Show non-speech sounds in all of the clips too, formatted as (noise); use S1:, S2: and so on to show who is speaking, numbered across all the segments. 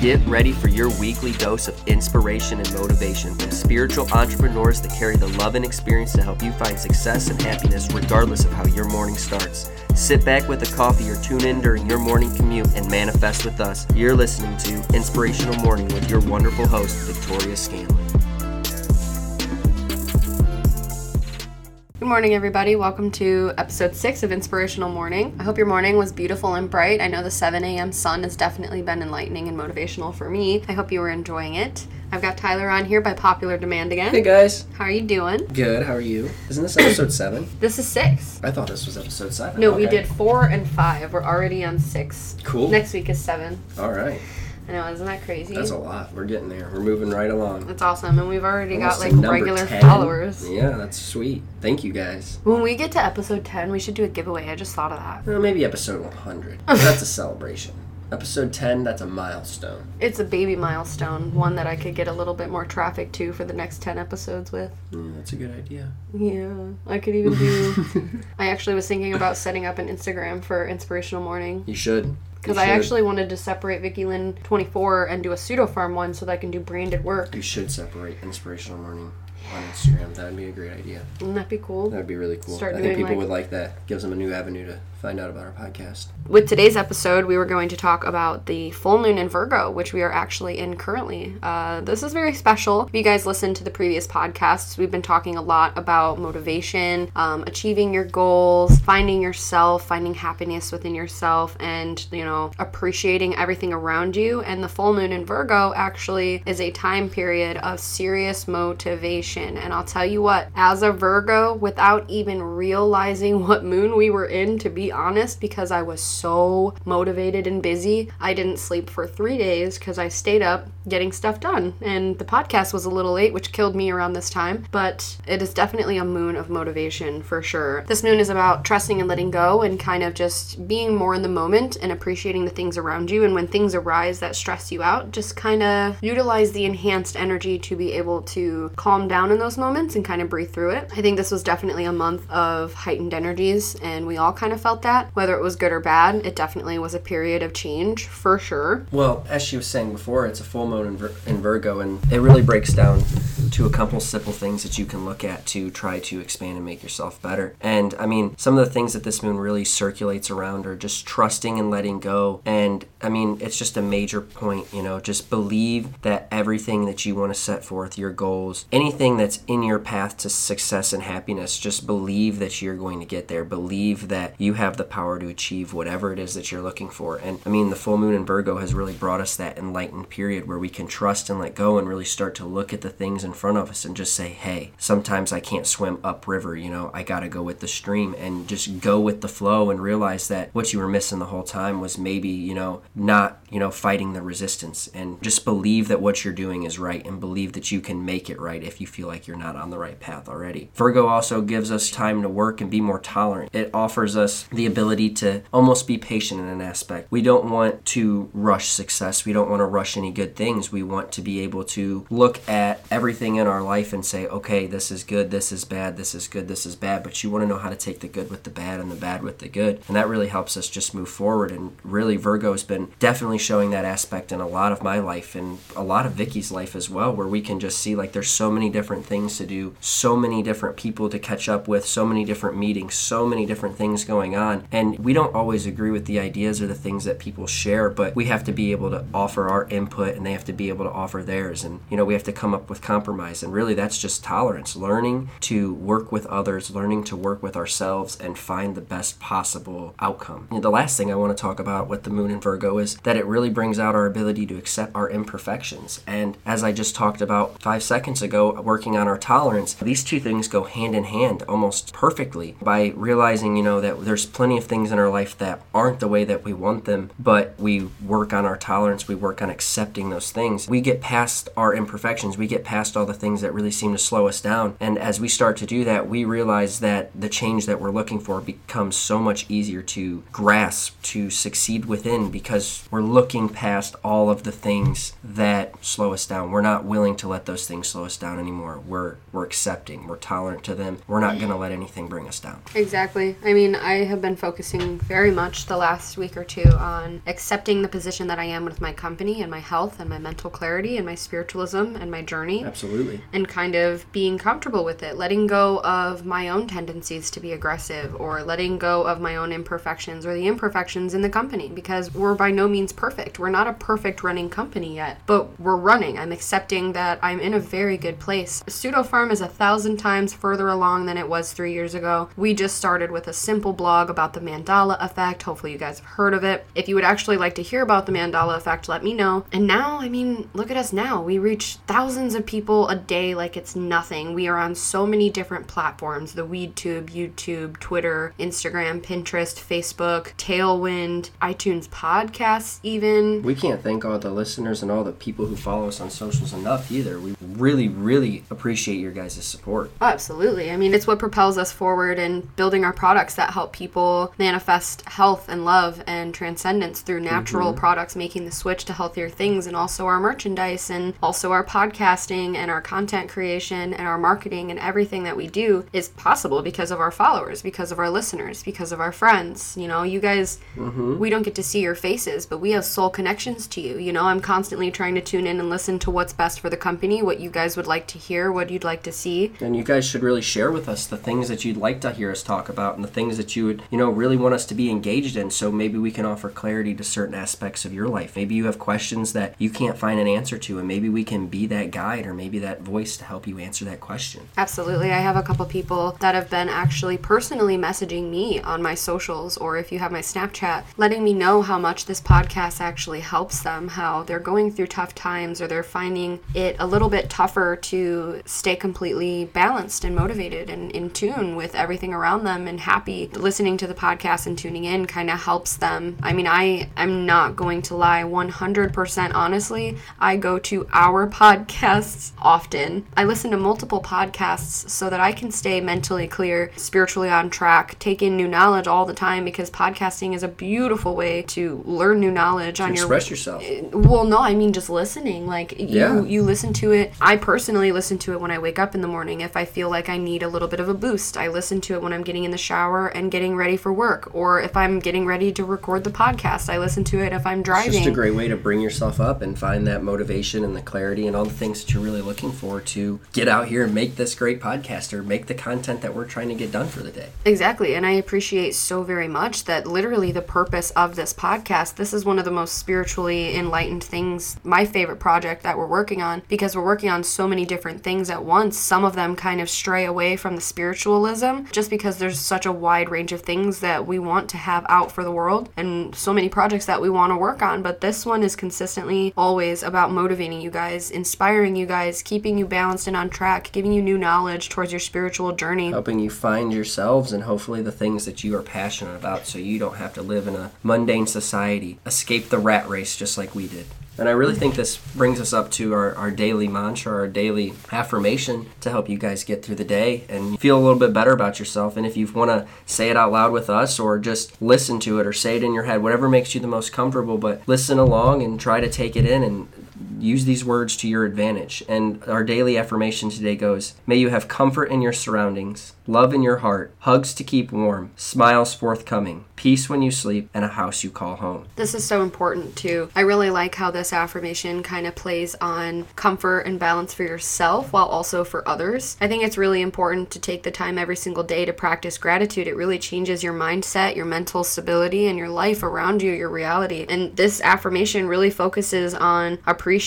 S1: Get ready for your weekly dose of inspiration and motivation from spiritual entrepreneurs that carry the love and experience to help you find success and happiness regardless of how your morning starts. Sit back with a coffee or tune in during your morning commute and manifest with us. You're listening to Inspirational Morning with your wonderful host, Victoria Scanlon.
S2: Good morning, everybody. Welcome to episode six of Inspirational Morning. I hope your morning was beautiful and bright. I know the 7 a.m. sun has definitely been enlightening and motivational for me. I hope you were enjoying it. I've got Tyler on here by popular demand again.
S1: Hey guys.
S2: How are you doing?
S1: Good, how are you? Isn't this episode 7?
S2: This is six.
S1: I thought this was episode 7.
S2: No, we did four and five. We're already on six.
S1: Cool.
S2: Next week is seven.
S1: Alright.
S2: I know, isn't that crazy?
S1: That's a lot. We're getting there. We're moving right along.
S2: That's awesome. And we've already
S1: Almost
S2: got like regular
S1: 10.
S2: followers.
S1: Yeah, that's sweet. Thank you guys.
S2: When we get to episode 10, we should do a giveaway. I just thought of that.
S1: Well, maybe episode 100. (laughs) that's a celebration. Episode 10, that's a milestone.
S2: It's a baby milestone, one that I could get a little bit more traffic to for the next 10 episodes with.
S1: Yeah, that's a good idea.
S2: Yeah, I could even do. (laughs) I actually was thinking about setting up an Instagram for Inspirational Morning
S1: You should.
S2: Because I
S1: should.
S2: actually wanted to separate Vicky Lynn 24 and do a pseudo farm one so that I can do branded work.
S1: You should separate Inspirational Morning on Instagram. That'd be a great idea.
S2: Wouldn't that be cool?
S1: That'd be really cool.
S2: Start
S1: I think people
S2: like-
S1: would like that. Gives them a new avenue to find out about our podcast.
S2: With today's episode, we were going to talk about the full moon in Virgo, which we are actually in currently. Uh, this is very special. If you guys listened to the previous podcasts, we've been talking a lot about motivation, um, achieving your goals, finding yourself, finding happiness within yourself, and, you know, appreciating everything around you. And the full moon in Virgo actually is a time period of serious motivation. And I'll tell you what, as a Virgo, without even realizing (laughs) what moon we were in, to be honest, because I was so motivated and busy, I didn't sleep for three days because I stayed up getting stuff done. And the podcast was a little late, which killed me around this time, but it is definitely a moon of motivation for sure. This moon is about trusting and letting go and kind of just being more in the moment and appreciating the things around you. And when things arise that stress you out, just kind of utilize the enhanced energy to be able to calm down in those moments and kind of breathe through it. I think this was definitely a month of heightened energies, and we all kind of felt that. Whether it was good or bad, it definitely was a period of change for sure.
S1: Well, as she was saying before, it's a full moon in, Vir- in Virgo, and it really breaks down to a couple simple things that you can look at to try to expand and make yourself better. And I mean, some of the things that this moon really circulates around are just trusting and letting go. And I mean, it's just a major point, you know, just believe that everything that you want to set forth, your goals, anything that's in your path to success and happiness, just believe that you're going to get there. Believe that you have the power to achieve whatever it is that you're looking for. And I mean, the full moon in Virgo has really brought us that enlightened period where we can trust and let go and really start to look at the things in front of us and just say, hey, sometimes I can't swim upriver, you know, I got to go with the stream and just go with the flow and realize that what you were missing the whole time was maybe, you know, not, you know, fighting the resistance and just believe that what you're doing is right and believe that you can make it right if you feel like you're not on the right path already. Virgo also gives us time to work and be more tolerant. It offers us the ability to almost be patient in an aspect. We don't want to rush success. We don't want to rush any good things. We want to be able to look at everything in our life and say, okay, this is good, this is bad, this is good, this is bad. But you want to know how to take the good with the bad and the bad with the good. And that really helps us just move forward. And really, Virgo has been definitely showing that aspect in a lot of my life and a lot of Vicky's life as well, where we can just see like there's so many different things to do, so many different people to catch up with, so many different meetings, so many different things going on. And we don't always agree with the ideas or the things that people share, but we have to be able to offer our input and they have to be able to offer theirs. And, you know, we have to come up with compromise. And really, that's just tolerance, learning to work with others, learning to work with ourselves and find the best possible outcome. The last thing I want to talk about with the moon in Virgo is that it really brings out our ability to accept our imperfections. And as I just talked about five seconds ago, working on our tolerance, these two things go hand in hand almost perfectly by realizing, you know, that there's plenty of things in our life that aren't the way that we want them, but we work on our tolerance, we work on accepting those things. We get past our imperfections, we get past all the things that really seem to slow us down. And as we start to do that, we realize that the change that we're looking for becomes so much easier to grasp, to succeed within, because we're looking past all of the things that slow us down. We're not willing to let those things slow us down anymore. We're we're accepting, we're tolerant to them. We're not going to let anything bring us down.
S2: Exactly. I mean, I have have been focusing very much the last week or two on accepting the position that I am with my company and my health and my mental clarity and my spiritualism and my journey.
S1: Absolutely.
S2: And kind of being comfortable with it, letting go of my own tendencies to be aggressive or letting go of my own imperfections or the imperfections in the company because we're by no means perfect. We're not a perfect running company yet, but we're running. I'm accepting that I'm in a very good place. Pseudo Farm is a thousand times further along than it was three years ago. We just started with a simple blog about the Mandela effect. Hopefully, you guys have heard of it. If you would actually like to hear about the Mandela effect, let me know. And now, I mean, look at us now. We reach thousands of people a day like it's nothing. We are on so many different platforms the WeedTube, YouTube, Twitter, Instagram, Pinterest, Facebook, Tailwind, iTunes podcasts, even.
S1: We can't thank all the listeners and all the people who follow us on socials enough either. We really, really appreciate your guys' support.
S2: Oh, absolutely. I mean, it's what propels us forward in building our products that help people manifest health and love and transcendence through natural mm-hmm. products, making the switch to healthier things, and also our merchandise and also our podcasting and our content creation and our marketing and everything that we do is possible because of our followers, because of our listeners, because of our friends. You know, you guys, mm-hmm. we don't get to see your faces, but we have soul connections to you. You know, I'm constantly trying to tune in and listen to what's best for the company, what you guys would like to hear, what you'd like to see.
S1: And you guys should really share with us the things that you'd like to hear us talk about and the things that you would, you know, really want us to be engaged in so maybe we can offer clarity to certain aspects of your life. Maybe you have questions that you can't find an answer to and maybe we can be that guide or maybe that voice to help you answer that question.
S2: Absolutely. I have a couple people that have been actually personally messaging me on my socials or if you have my Snapchat, letting me know how much this podcast actually helps them, how they're going through tough times or they're finding it a little bit tougher to stay completely balanced and motivated and in tune with everything around them and happy. Listening to the podcast and tuning in kind of helps them. I mean, I am not going to lie 100% honestly. I go to our (laughs) podcasts often. I listen to multiple podcasts so that I can stay mentally clear, spiritually on track, take in new knowledge all the time because podcasting is a beautiful way to learn new knowledge on your
S1: Express yourself.
S2: Eh, well, no, I mean just listening. Like you,
S1: Yeah.
S2: you listen to it. I personally listen to it when I wake up in the morning. If I feel like I need a little bit of a boost, I listen to it when I'm getting in the shower and getting ready for work, or if I'm getting ready to record the podcast. I listen to it if I'm driving.
S1: It's just a great way to bring yourself up and find that motivation and the clarity and all the things that you're really looking for to get out here and make this great podcast or make the content that we're trying to get done for the day.
S2: Exactly. And I appreciate so very much that literally the purpose of this podcast, this is one of the most spiritually enlightened things, my favorite project that we're working on, because we're working on so many different things at once. Some of them kind of stray away from the spiritualism just because there's such a wide range of things that we want to have out for the world and so many projects that we want to work on. But this one is consistently always about motivating you guys, inspiring you guys, keeping you balanced and on track, giving you new knowledge towards your spiritual journey.
S1: helping you find yourselves and hopefully the things that you are passionate about so you don't have to live in a mundane society, escape the rat race just like we did. And I really mm-hmm. think this brings us up to our, our daily mantra, our daily affirmation to help you guys get through the day and feel a little bit better about yourself. And if you want to say it out loud with us or just listen to it or say it in your head, whatever makes you the most comfortable, but listen along and try to take it in and use these words to your advantage. And our daily affirmation today goes May you have comfort in your surroundings, love in your heart, hugs to keep warm, smiles forthcoming, peace when you sleep, and a house you call home.
S2: This is so important too. I really like how this affirmation kind of plays on comfort and balance for yourself while also for others. I think it's really important to take the time every single day to practice gratitude. It really changes your mindset, your mental stability, and your life around you, your reality. And this affirmation really focuses on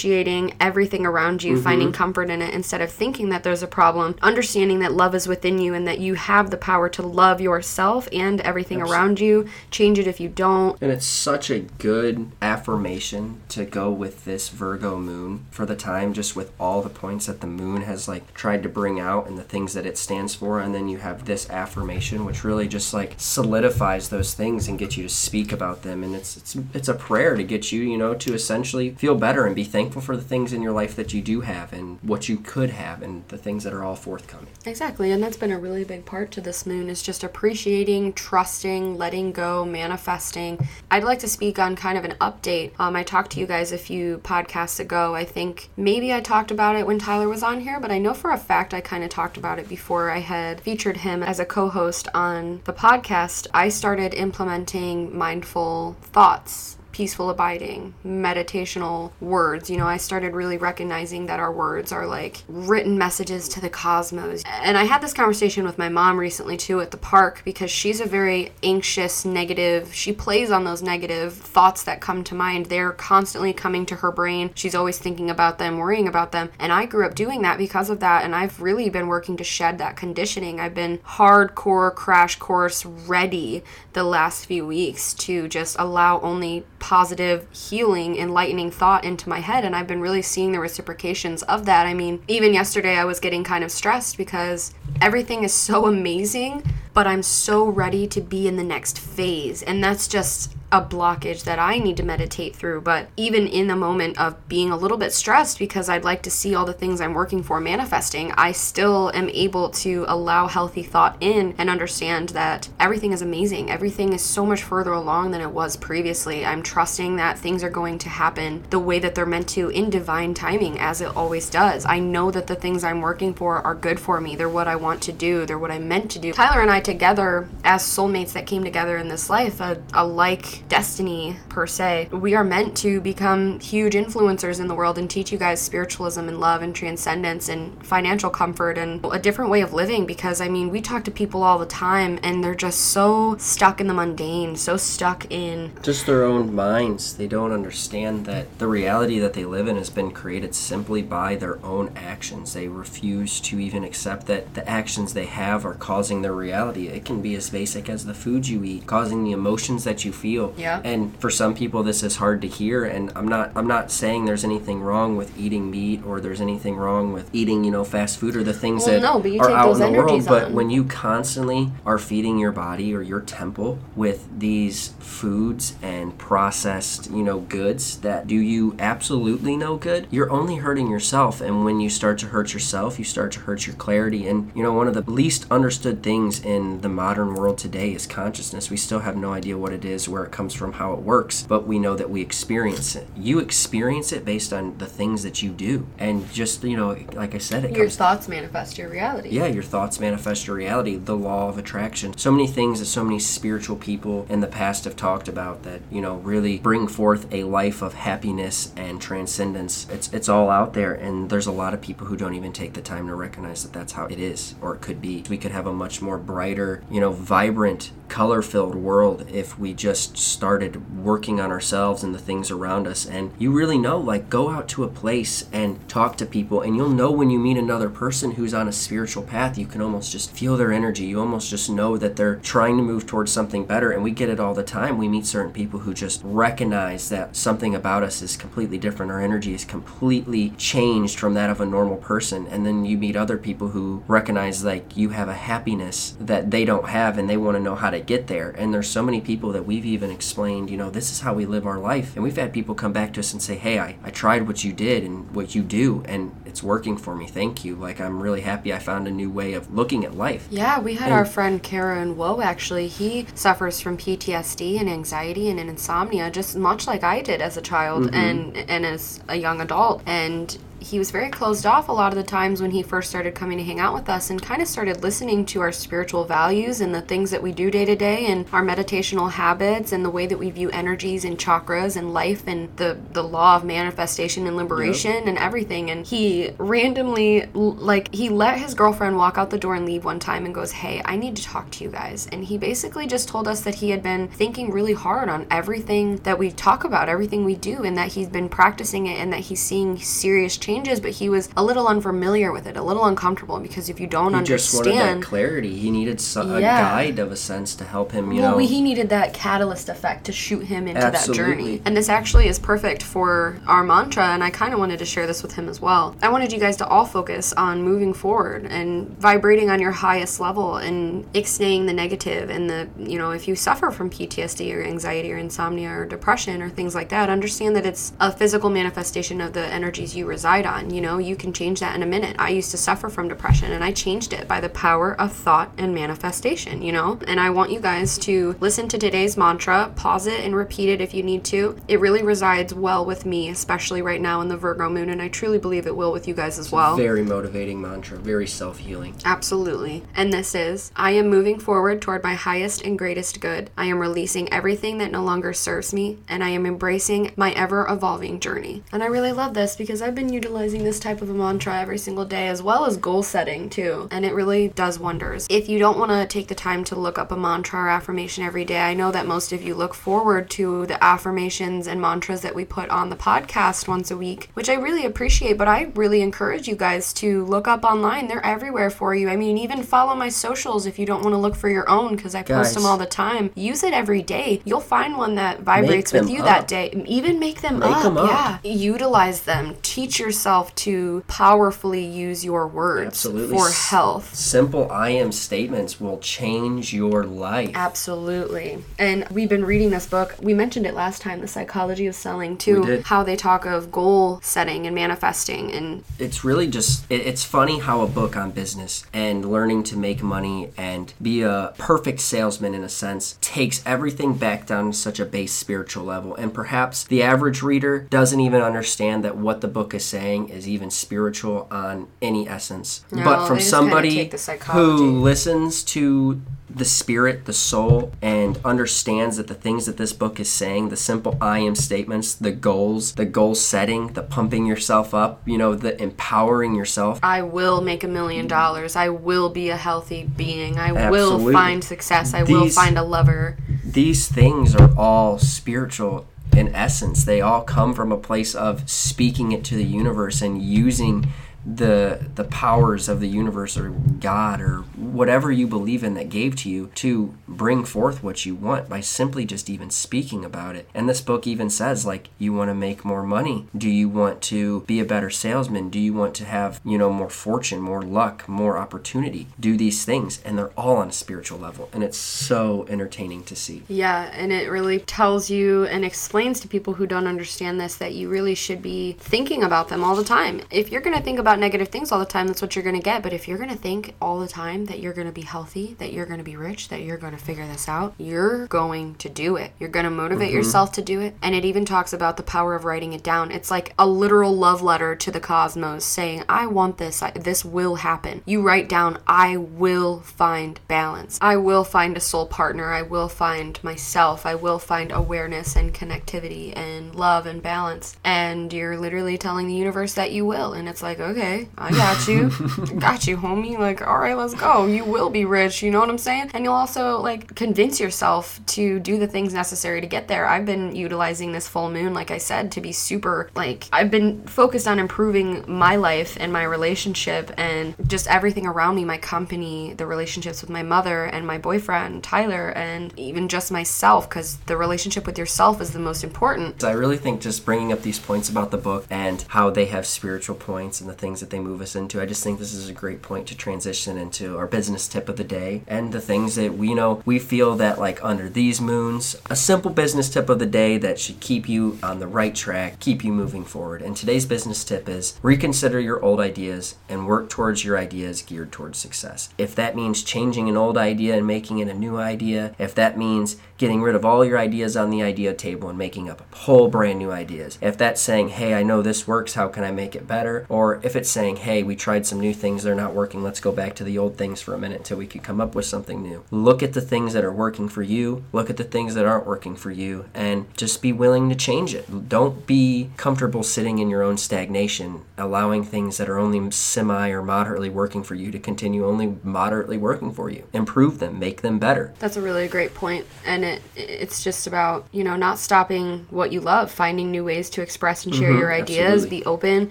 S2: appreciating everything around you, mm-hmm. finding comfort in it instead of thinking that there's a problem, understanding that love is within you and that you have the power to love yourself and everything around you. Change it if you don't.
S1: And it's such a good affirmation to go with this Virgo moon for the time, just with all the points that the moon has like tried to bring out and the things that it stands for. And then you have this affirmation, which really just like solidifies those things and gets you to speak about them. And it's it's it's a prayer to get you, you know, to essentially feel better and be thankful thankful for the things in your life that you do have and what you could have and the things that are all forthcoming.
S2: Exactly, and that's been a really big part to this moon is just appreciating, trusting, letting go, manifesting. I'd like to speak on kind of an update. Um, I talked to you guys a few podcasts ago. I think maybe I talked about it when Tyler was on here, but I know for a fact I kind of talked about it before I had featured him as a co-host on the podcast. I started implementing mindful thoughts peaceful abiding, meditational words. You know, I started really recognizing that our words are like written messages to the cosmos. And I had this conversation with my mom recently too at the park because she's a very anxious, negative, she plays on those negative thoughts that come to mind. They're constantly coming to her brain. She's always thinking about them, worrying about them. And I grew up doing that because of that. And I've really been working to shed that conditioning. I've been hardcore crash course ready the last few weeks to just allow only positive, healing, enlightening thought into my head. And I've been really seeing the reciprocations of that. I mean, even yesterday, I was getting kind of stressed because everything is so (laughs) amazing, but I'm so ready to be in the next phase. And that's just a blockage that I need to meditate through. But even in the moment of being a little bit stressed because I'd like to see all the things I'm working for manifesting, I still am able to allow healthy thought in and understand that everything is amazing. Everything is so much further along than it was previously. I'm trusting that things are going to happen the way that they're meant to in divine timing, as it always does. I know that the things I'm working for are good for me. They're what I want to do, they're what I'm meant to do. Tyler and I together, as soulmates that came together in this life, a, a like destiny per se. We are meant to become huge influencers in the world and teach you guys spiritualism and love and transcendence and financial comfort and a different way of living because I mean, we talk to people all the time and they're just so stuck in the mundane, so stuck in
S1: just their own minds. They don't understand that the reality that they live in has been created simply by their own actions. They refuse to even accept that the actions they have are causing their reality. It can be as basic as the food you eat, causing the emotions that you feel.
S2: Yeah.
S1: And for some people this is hard to hear and I'm not I'm not saying there's anything wrong with eating meat or there's anything wrong with eating, you know, fast food or the things
S2: Well,
S1: that
S2: no, but you
S1: are
S2: take
S1: out
S2: those
S1: in the world,
S2: energies
S1: but when you constantly are feeding your body or your temple with these foods and processed, you know, goods that do you absolutely no good, you're only hurting yourself and when you start to hurt yourself, you start to hurt your clarity and you know, one of the least understood things in the modern world today is consciousness. We still have no idea what it is, where it comes from, how it works, but we know that we experience it. You experience it based on the things that you do. And just, you know, like I said, it
S2: your
S1: comes
S2: thoughts manifest your reality.
S1: yeah, your thoughts manifest your reality, the law of attraction. So many things that so many spiritual people in the past have talked about that, you know, really bring forth a life of happiness and transcendence. It's it's all out there and there's a lot of people who don't even take the time to recognize that that's how it is or it could be. We could have a much more brighter, you know, vibrant color-filled world if we just started working on ourselves and the things around us. And you really know like go out to a place and talk to people and you'll know when you meet another person who's on a spiritual path you can almost just feel their energy. You almost just know that they're trying to move towards something better and we get it all the time. We meet certain people who just recognize that something about us is completely different. Our energy is completely changed from that of a normal person. And then you meet other people who recognize like you have a happiness that they don't have and they want to know how to get there and there's so many people that we've even explained you know this is how we live our life and we've had people come back to us and say hey i, I tried what you did and what you do and it's working for me thank you like i'm really happy i found a new way of looking at life
S2: Yeah, we had
S1: And-
S2: our friend Kara and Woe actually. He suffers from PTSD and anxiety and insomnia, just much like I did as a child
S1: Mm-hmm.
S2: and and as a young adult. And he was very closed off a lot of the times when he first started coming to hang out with us and kind of started listening to our spiritual values and the things that we do day to day and our meditational habits and the way that we view energies and chakras and life and the the law of manifestation and liberation and everything. And he randomly like he let his girlfriend walk out the door and leave one time and goes hey i need to talk to you guys. And he basically just told us that he had been thinking really hard on everything that we talk about everything we do and that he's been practicing it and that he's seeing serious change changes, but he was a little unfamiliar with it, a little uncomfortable because if you don't
S1: understand, just wanted that clarity. He needed so- a guide of a sense to help him, you
S2: well,
S1: know.
S2: he needed that catalyst effect to shoot him into that journey. And this actually is perfect for our mantra, and I kind of wanted to share this with him as well. I wanted you guys to all focus on moving forward and vibrating on your highest level and ixnaying the negative and the, you know, if you suffer from PTSD or anxiety or insomnia or depression or things like that, understand that it's a physical manifestation of the energies you reside on. You know, you can change that in a minute. I used to suffer from depression and I changed it by the power of thought and manifestation, you know? And I want you guys to listen to today's mantra, pause it and repeat it if you need to. It really resides well with me, especially right now in the Virgo moon, and I truly believe it will with you guys as well.
S1: Very motivating mantra, very self healing.
S2: Absolutely. And this is I am moving forward toward my highest and greatest good. I am releasing everything that no longer serves me, and I am embracing my ever evolving journey. And I really love this because I've been utilizing this type of a mantra every single day as well as goal setting too. And it really does wonders. If you don't want to take the time to look up a mantra or affirmation every day, I know that most of you look forward to the affirmations and mantras that we put on the podcast once a week, which I really appreciate, but I really encourage you guys to look up online. They're everywhere for you. I mean, even follow my socials if you don't want to look for your own because I post them all the time. Use it every day. You'll find one that vibrates with you
S1: up.
S2: that day. Even make them
S1: Make
S2: up.
S1: them up.
S2: Yeah. Utilize them. Teach yourself to powerfully use your words
S1: Absolutely.
S2: for health.
S1: Simple I am statements will change your life.
S2: Absolutely. And we've been reading this book. We mentioned it last time, The Psychology of Selling, too. How they talk of goal setting and manifesting. And
S1: it's really just it, it's funny how a book on business and learning to make money and be a perfect salesman in a sense takes everything back down to such a base spiritual level and perhaps the average reader doesn't even understand that what the book is saying is even spiritual on any essence
S2: No,
S1: but from
S2: they just kinda
S1: somebody
S2: take the psychology.
S1: who listens to the spirit, the soul, and understands that the things that this book is saying, the simple I am statements, the goals, the goal setting, the pumping yourself up, you know, the empowering yourself.
S2: I will make a million dollars. I will be a healthy being. I will find success. I will find a lover.
S1: These things are all spiritual in essence. They all come from a place of speaking it to the universe and using the the powers of the universe or God or whatever you believe in that gave to you to bring forth what you want by simply just even speaking about it. And this book even says like you want to make more money. Do you want to be a better salesman? Do you want to have, you know, more fortune, more luck, more opportunity? Do these things and they're all on a spiritual level and it's so entertaining to see.
S2: Yeah, and it really tells you and explains to people who don't understand this that you really should be thinking about them all the time. If you're going to think about negative things all the time, that's what you're going to get. But if you're going to think all the time that you're going to be healthy, that you're going to be rich, that you're going to figure this out, you're going to do it. You're going to motivate mm-hmm. yourself to do it. And it even talks about the power of writing it down. It's like a literal love letter to the cosmos saying, I want this. I, this will happen. You write down, I will find balance. I will find a soul partner. I will find myself. I will find awareness and connectivity and love and balance. And you're literally telling the universe that you will. And it's like, okay, I got you. (laughs) got you, homie. Like, all right, let's go. You will be rich. You know what I'm saying? And you'll also like convince yourself to do the things necessary to get there. I've been utilizing this full moon, like I said, to be super like I've been focused on improving my life and my relationship and just everything around me, my company, the relationships with my mother and my boyfriend, Tyler, and even just myself, because the relationship with yourself is the most important.
S1: So I really think just bringing up these points about the book and how they have spiritual points and the things that they move us into, I just think this is a great point to transition into our business tip of the day and the things that we know we feel that like under these moons, a simple business tip of the day that should keep you on the right track, keep you moving forward. And today's business tip is reconsider your old ideas and work towards your ideas geared towards success. If that means changing an old idea and making it a new idea, if that means getting rid of all your ideas on the idea table and making up whole brand new ideas. If that's saying, hey, I know this works, how can I make it better? Or if it's saying, hey, we tried some new things, they're not working, let's go back to the old things for a minute until we can come up with something new. Look at the things that are working for you, look at the things that aren't working for you, and just be willing to change it. Don't be comfortable sitting in your own stagnation, allowing things that are only semi or moderately working for you to continue only moderately working for you. Improve them, make them better.
S2: That's a really great point, and it it, it's just about, you know, not stopping what you love, finding new ways to express and share your ideas,
S1: absolutely.
S2: be open.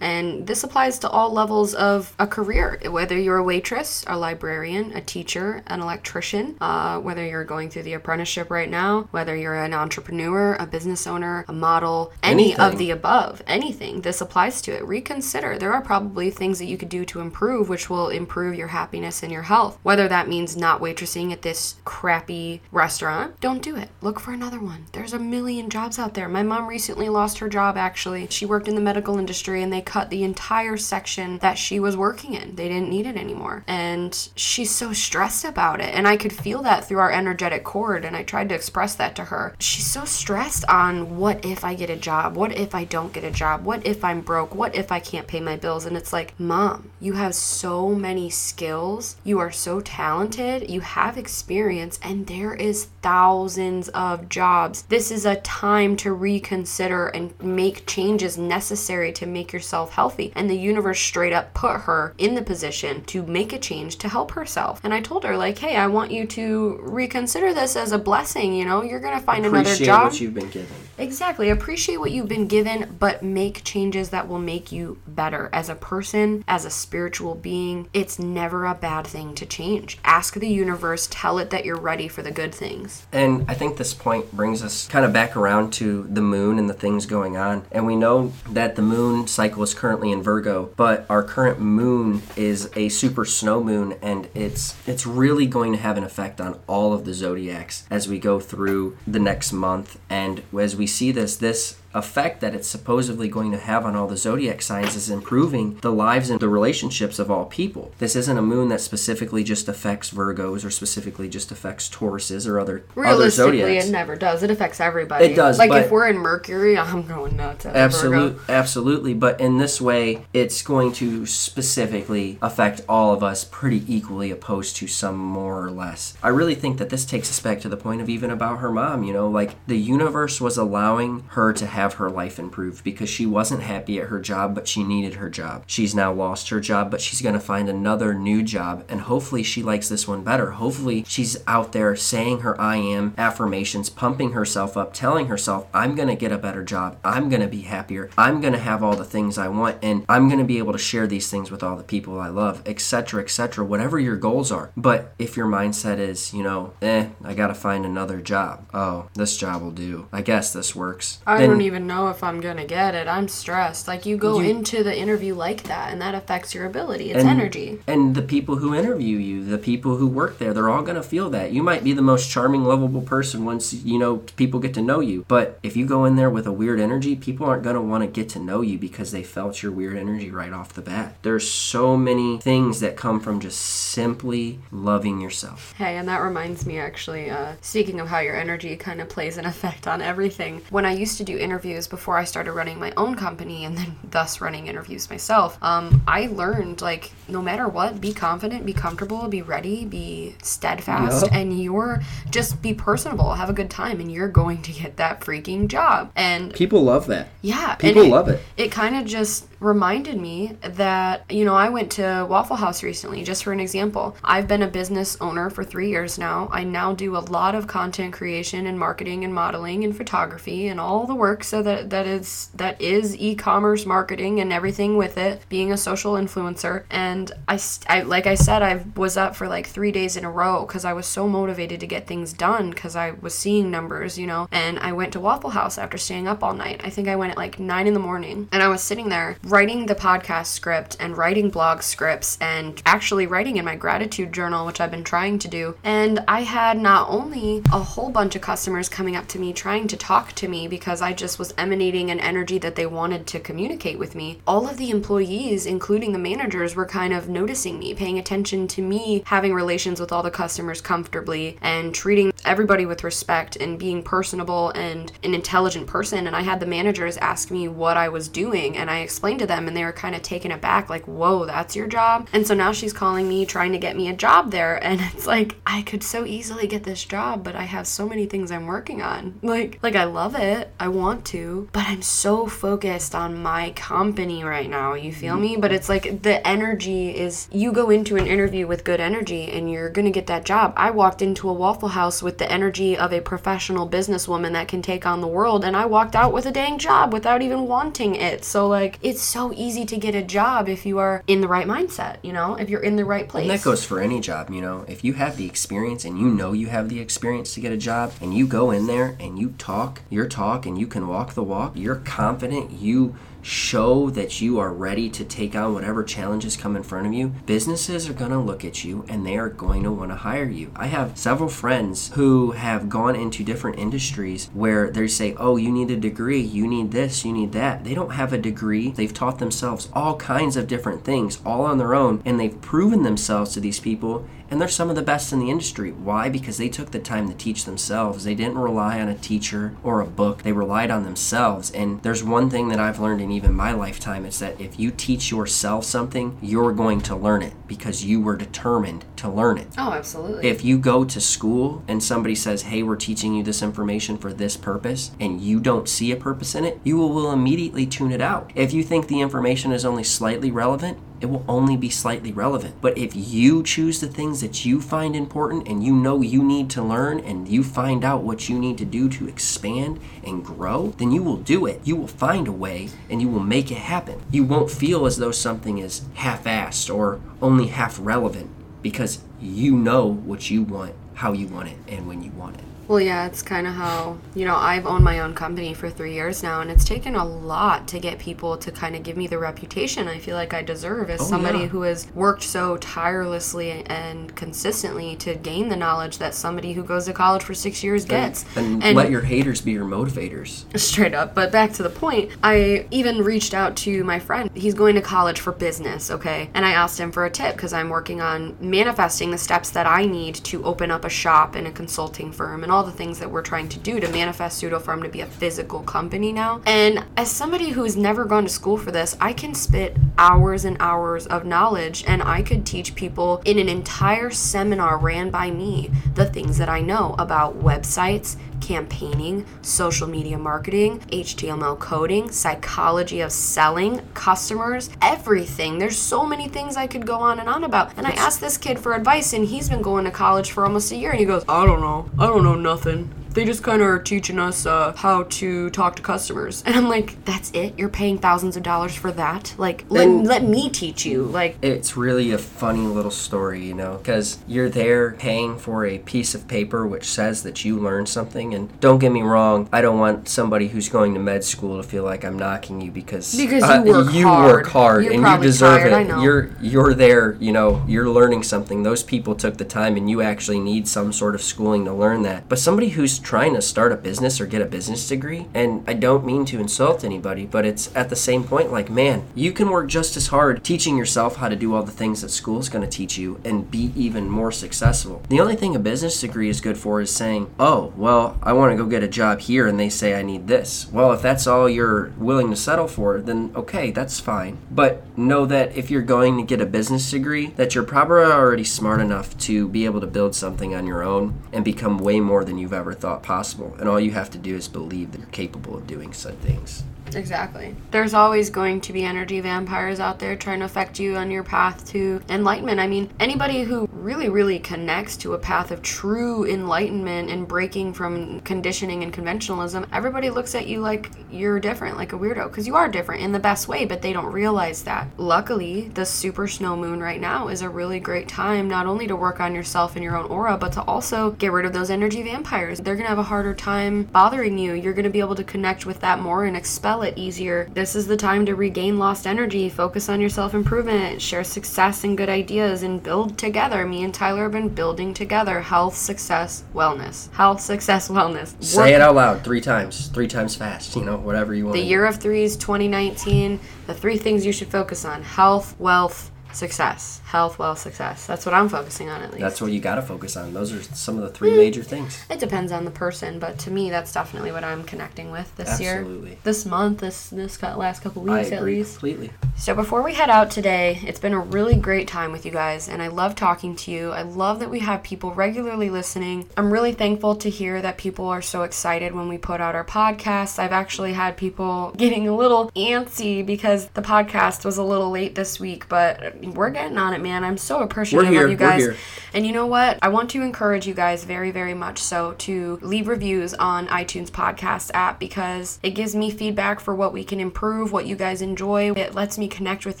S2: And this applies to all levels of a career, whether you're a waitress, a librarian, a teacher, an electrician, uh, whether you're going through the apprenticeship right now, whether you're an entrepreneur, a business owner, a model, any of the above, anything, this applies to it. Reconsider. There are probably things that you could do to improve, which will improve your happiness and your health. Whether that means not waitressing at this crappy restaurant, don't do it. Look for another one. There's a million jobs out there. My mom recently lost her job, actually. She worked in the medical industry and they cut the entire section that she was working in. They didn't need it anymore. And she's so stressed about it. And I could feel that through our energetic cord. And I tried to express that to her. She's so stressed on what if I get a job? What if I don't get a job? What if I'm broke? What if I can't pay my bills? And it's like, Mom, you have so many skills. You are so talented. You have experience. And there is thousands of jobs. This is a time to reconsider and make changes necessary to make yourself healthy. And the universe straight up put her in the position to make a change to help herself. And I told her, like, hey, I want you to reconsider this as a blessing. You know, you're going to find another
S1: Appreciate
S2: job.
S1: what you've been given.
S2: Exactly. Appreciate what you've been given, but make changes that will make you better as a person, as a spiritual being. It's never a bad thing to change. Ask the universe, tell it that you're ready for the good things.
S1: And I think this point brings us kind of back around to the moon and the things going on. And we know that the moon cycle is currently in Virgo, but our current moon is a super snow moon and it's it's really going to have an effect on all of the zodiacs as we go through the next month. And as we see this, this effect that it's supposedly going to have on all the zodiac signs is improving the lives and the relationships of all people. This isn't a moon that specifically just affects Virgos or specifically just affects Tauruses or other other
S2: Realistically,
S1: zodiacs.
S2: it never does. It affects everybody.
S1: It does,
S2: Like if we're in Mercury, (laughs) I'm going nuts. Absolutely,
S1: absolutely. But in this way, it's going to specifically affect all of us pretty equally, opposed to some more or less. I really think that this takes us back to the point of even about her mom. You know, like the universe was allowing her to have her life improved because she wasn't happy at her job, but she needed her job. She's now lost her job, but she's going to find another new job, and hopefully she likes this one better. Hopefully she's out there saying her I am affirmations, pumping herself up, telling herself, I'm going to get a better job. I'm going to be happier. I'm going to have all the things I want, and I'm going to be able to share these things with all the people I love, etc., etc., whatever your goals are. But if your mindset is, you know, eh, I got to find another job. Oh, this job will do. I guess this works.
S2: I
S1: then-
S2: don't even know if I'm gonna get it. I'm stressed. Like you go
S1: You-
S2: into the interview like that, and that affects your ability. It's
S1: And-
S2: energy.
S1: And the people who interview you, the people who work there, they're all to feel that. You might be the most charming, lovable person once, you know, people get to know you. But if you go in there with a weird energy, people aren't to want to get to know you because they felt your weird energy right off the bat. There's so many things that come from just simply loving yourself.
S2: Hey, and that reminds me actually, uh, speaking of how your energy kind of plays an effect on everything. When I used to do interviews before I started running my own company and then (laughs) thus running interviews myself, um, I learned like no matter what, be confident, be comfortable, be ready, be steadfast,
S1: Yup.
S2: and you're just be personable, have a good time, and you're going to get that freaking job. And
S1: People love that.
S2: yeah,
S1: People love it.
S2: It kind of just reminded me that, you know, I went to Waffle House recently, just for an example. I've been a business owner for three years now. I now do a lot of content creation and marketing and modeling and photography and all the work so that that is that is e-commerce marketing and everything with it, being a social influencer. And I, I like I said, I was up for like three days in a row because I was so motivated to get things done because I was seeing numbers, you know. And I went to Waffle House after staying up all night. I think I went at like nine in the morning, and I was sitting there writing the podcast script and writing blog scripts and actually writing in my gratitude journal, which I've been trying to do. And I had not only a whole bunch of customers coming up to me trying to talk to me because I just was emanating an energy that they wanted to communicate with me. All of the employees, including the managers, were kind of noticing me, paying attention to me having relations with all the customers comfortably and treating everybody with respect and being personable and an intelligent person. And I had the managers ask me what I was doing, and I explained to them and they were kind of taken aback, like, whoa, that's your job. And so now she's calling me trying to get me a job there. And (laughs) it's like, I could so easily get this job, but I have so many things I'm working on. (laughs) Like, like I love it. I want to, but I'm so focused on my company right now. You feel mm-hmm. me? But it's like the energy is you go into an interview with good energy and you're going to get that job. I walked into a Waffle House with the energy of a professional businesswoman that can take on the world and I walked out with a dang job without even wanting it. So like it's so easy to get a job if you are in the right mindset, you know, if you're in the right place.
S1: And that goes for any job, you know. If you have the experience and you know you have the experience to get a job and you go in there and you talk your talk and you can walk the walk, you're confident, you show that you are ready to take on whatever challenges come in front of you, businesses are going to look at you and they are going to want to hire you. I have several friends who have gone into different industries where they say, Oh, you need a degree, you need this, you need that. They don't have a degree. They've taught themselves all kinds of different things all on their own and they've proven themselves to these people and they're some of the best in the industry. Why? Because they took the time to teach themselves. They didn't rely on a teacher or a book, they relied on themselves. And there's one thing that I've learned in even my lifetime it's that if you teach yourself something, you're going to learn it because you were determined to learn it.
S2: Oh, absolutely.
S1: If you go to school and somebody says, hey, we're teaching you this information for this purpose, and you don't see a purpose in it, you will, will immediately tune it out. If you think the information is only slightly relevant, it will only be slightly relevant. But if you choose the things that you find important and you know you need to learn and you find out what you need to do to expand and grow, then you will do it. You will find a way and you will make it happen. You won't feel as though something is half assed or only half relevant because you know what you want, how you want it, and when you want it.
S2: Well, yeah, it's kind of how, you know, I've owned my own company for three years now, and it's taken a lot to get people to kind of give me the reputation I feel like I deserve as
S1: Oh,
S2: somebody
S1: yeah.
S2: who has worked so tirelessly and consistently to gain the knowledge that somebody who goes to college for six years gets.
S1: And, let your haters be your motivators.
S2: Straight up. But back to the point, I even reached out to my friend. He's going to college for business, okay? And I asked him for a tip because I'm working on manifesting the steps that I need to open up a shop and a consulting firm and all the things that we're trying to do to manifest Pseudofarm to be a physical company now. And as somebody who's never gone to school for this, I can spit hours and hours of knowledge and I could teach people in an entire seminar ran by me the things that I know about websites, campaigning, social media marketing, HTML coding, psychology of selling, customers, everything. There's so many things I could go on and on about. And I asked this kid for advice, and he's been going to college for almost a year, and he goes, I don't know. I don't know nothing. They just kind of are teaching us uh, how to talk to customers. And I'm like, that's it? You're paying thousands of dollars for that? Like, let,
S1: And-
S2: let me teach you. Like,
S1: It's really a funny little story, you know, because you're there paying for a piece of paper which says that you learned something. And don't get me wrong, I don't want somebody who's going to med school to feel like I'm knocking you because
S2: Because you work
S1: you
S2: hard.
S1: work hard
S2: You're
S1: and you deserve
S2: tired,
S1: it.
S2: I know.
S1: You're you're there, you know, you're learning something. Those people took the time, and you actually need some sort of schooling to learn that. But somebody who's trying to start a business or get a business degree, and I don't mean to insult anybody, but it's at the same point like, man, you can work just as hard teaching yourself how to do all the things that school's going to teach you and be even more successful. The only thing a business degree is good for is saying, oh, well, I want to go get a job here, and they say I need this. Well, if that's all you're willing to settle for, then okay, that's fine. But know that if you're going to get a business degree, that you're probably already smart enough to be able to build something on your own and become way more than you've ever thought possible. And all you have to do is believe that you're capable of doing said things.
S2: Exactly. There's always going to be energy vampires out there trying to affect you on your path to enlightenment. I mean, anybody who really, really connects to a path of true enlightenment and breaking from conditioning and conventionalism, everybody looks at you like you're different, like a weirdo, because you are different in the best way, but they don't realize that. Luckily, the super snow moon right now is a really great time not only to work on yourself and your own aura, but to also get rid of those energy vampires. They're going to have a harder time bothering you. You're going to be able to connect with that more and expel it easier. This is the time to regain lost energy, focus on your self improvement, share success and good ideas, and build together. Me and Tyler have been building together health, success, wellness. Health, success, wellness.
S1: Say
S2: Work-
S1: it out loud three times, three times fast, you know, whatever you want.
S2: the year of threes 2019 the three things you should focus on health wealth success, health, wealth, success. That's what I'm focusing on at least.
S1: That's what you got to focus on. Those are some of the three major things.
S2: It depends on the person, but to me, that's definitely what I'm connecting with this
S1: Absolutely.
S2: year, this month, this this last couple weeks at least.
S1: completely.
S2: So before we head out today, it's been a really great time with you guys, and I love talking to you. I love that we have people regularly listening. I'm really thankful to hear that people are so excited when we put out our podcasts. I've actually had people (laughs) getting a little antsy because the podcast was a little late this week, but we're getting on it, man. I'm so appreciative
S1: here,
S2: of you guys. And you know what? I want to encourage you guys very, very much so to leave reviews on iTunes podcast app because it gives me feedback for what we can improve, what you guys enjoy. It lets me connect with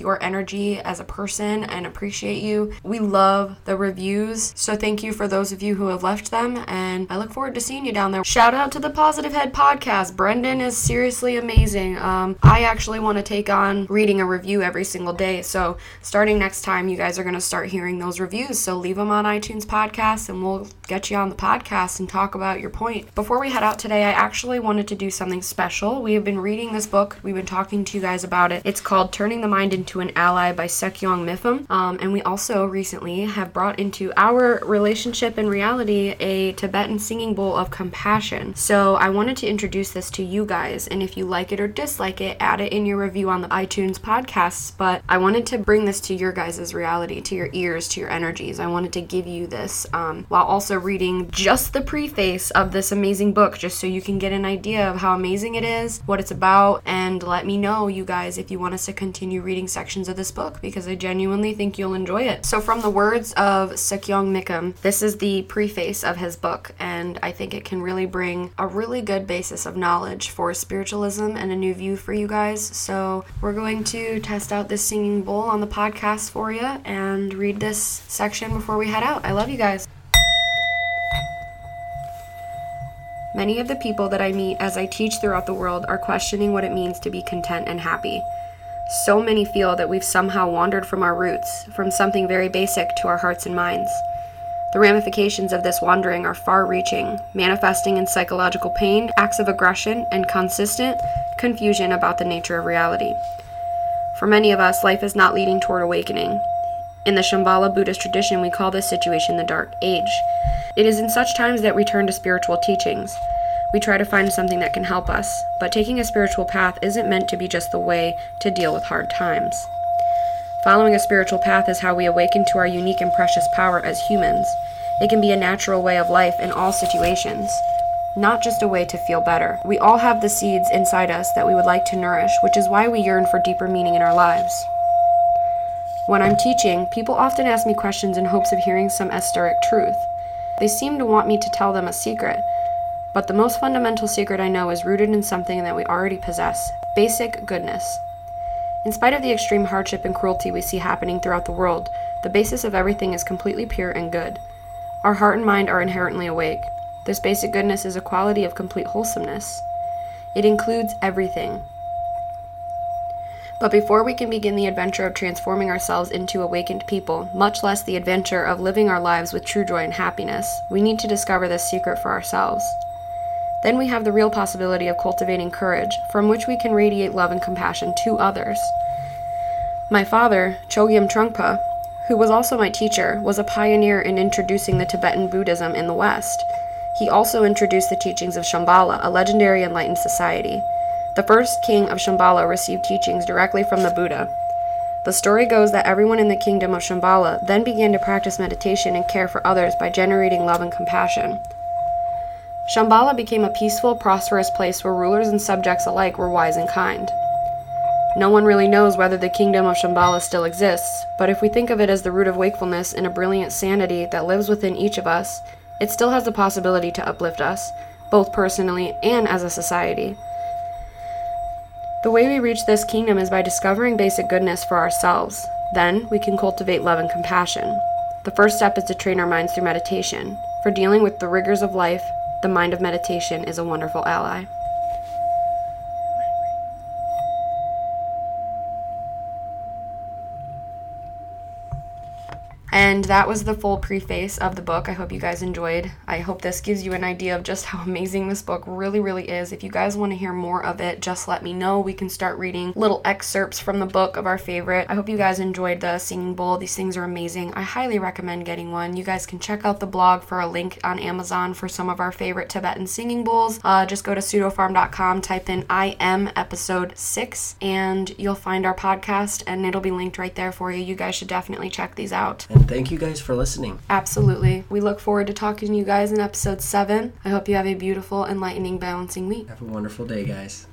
S2: your energy as a person and appreciate you. We love the reviews. So thank you for those of you who have left them and I look forward to seeing you down there. Shout out to the Positive Head podcast. Brendan is seriously amazing. Um, I actually want to take on reading a review every single day. So starting next time, you guys are going to start hearing those reviews. So leave them on iTunes podcast and we'll get you on the podcast and talk about your point. Before we head out today, I actually wanted to do something special. We have been reading this book. We've been talking to you guys about it. It's called Turning the Mind into an Ally by Sakyong Mipham. Um, and we also recently have brought into our relationship and reality a Tibetan singing bowl of compassion. So I wanted to introduce this to you guys. And if you like it or dislike it, add it in your review on the iTunes podcasts. But I wanted to bring this to your guys' reality, to your ears, to your energies. I wanted to give you this um, while also reading just the preface of this amazing book, just so you can get an idea of how amazing it is, what it's about, and let me know, you guys, if you want us to continue reading sections of this book because I genuinely think you'll enjoy it. So, from the words of Sakyong Mipham, this is the preface of his book, and I think it can really bring a really good basis of knowledge for spiritualism and a new view for you guys. So, we're going to test out this singing bowl on the podcast for you and read this section before we head out. I love you guys. Many of the people that I meet as I teach throughout the world are questioning what it means to be content and happy. So many feel that we've somehow wandered from our roots, from something very basic to our hearts and minds. The ramifications of this wandering are far reaching, manifesting in psychological pain, acts of aggression, and consistent confusion about the nature of reality. For many of us, life is not leading toward awakening. In the Shambhala Buddhist tradition, we call this situation the Dark Age. It is in such times that we turn to spiritual teachings. We try to find something that can help us, but taking a spiritual path isn't meant to be just the way to deal with hard times. Following a spiritual path is how we awaken to our unique and precious power as humans. It can be a natural way of life in all situations, not just a way to feel better. We all have the seeds inside us that we would like to nourish, which is why we yearn for deeper meaning in our lives. When I'm teaching, people often ask me questions in hopes of hearing some esoteric truth. They seem to want me to tell them a secret, but the most fundamental secret I know is rooted in something that we already possess basic goodness. In spite of the extreme hardship and cruelty we see happening throughout the world, the basis of everything is completely pure and good. Our heart and mind are inherently awake. This basic goodness is a quality of complete wholesomeness. It includes everything. But before we can begin the adventure of transforming ourselves into awakened people, much less the adventure of living our lives with true joy and happiness, we need to discover this secret for ourselves. Then we have the real possibility of cultivating courage, from which we can radiate love and compassion to others. My father, Chogyam Trungpa, who was also my teacher, was a pioneer in introducing the Tibetan Buddhism in the West. He also introduced the teachings of Shambhala, a legendary enlightened society. The first king of Shambhala received teachings directly from the Buddha. The story goes that everyone in the kingdom of Shambhala then began to practice meditation and care for others by generating love and compassion. Shambhala became a peaceful, prosperous place where rulers and subjects alike were wise and kind. No one really knows whether the kingdom of Shambhala still exists, but if we think of it as the root of wakefulness and a brilliant sanity that lives within each of us, it still has the possibility to uplift us, both personally and as a society. The way we reach this kingdom is by discovering basic goodness for ourselves. Then we can cultivate love and compassion. The first step is to train our minds through meditation. For dealing with the rigors of life, the mind of meditation is a wonderful ally. And that was the full preface of the book. I hope you guys enjoyed. I hope this gives you an idea of just how (laughs) amazing this book really, really is. If you guys want to hear more of it, just let me know. We can start reading little excerpts from the book of our favorite. I hope you guys enjoyed the singing bowl. These things are amazing. I highly recommend getting one. You guys can check out the blog for a link on Amazon for some of our favorite Tibetan singing bowls. Uh, just go to pseudofarm.com, type in I am episode six, and you'll find our podcast, and it'll be linked right there for you. You guys should definitely check these out.
S1: And thank you guys for listening.
S2: Absolutely. We look forward to talking to you guys in episode seven. I hope you have a beautiful, enlightening, balancing week.
S1: Have a wonderful day, guys.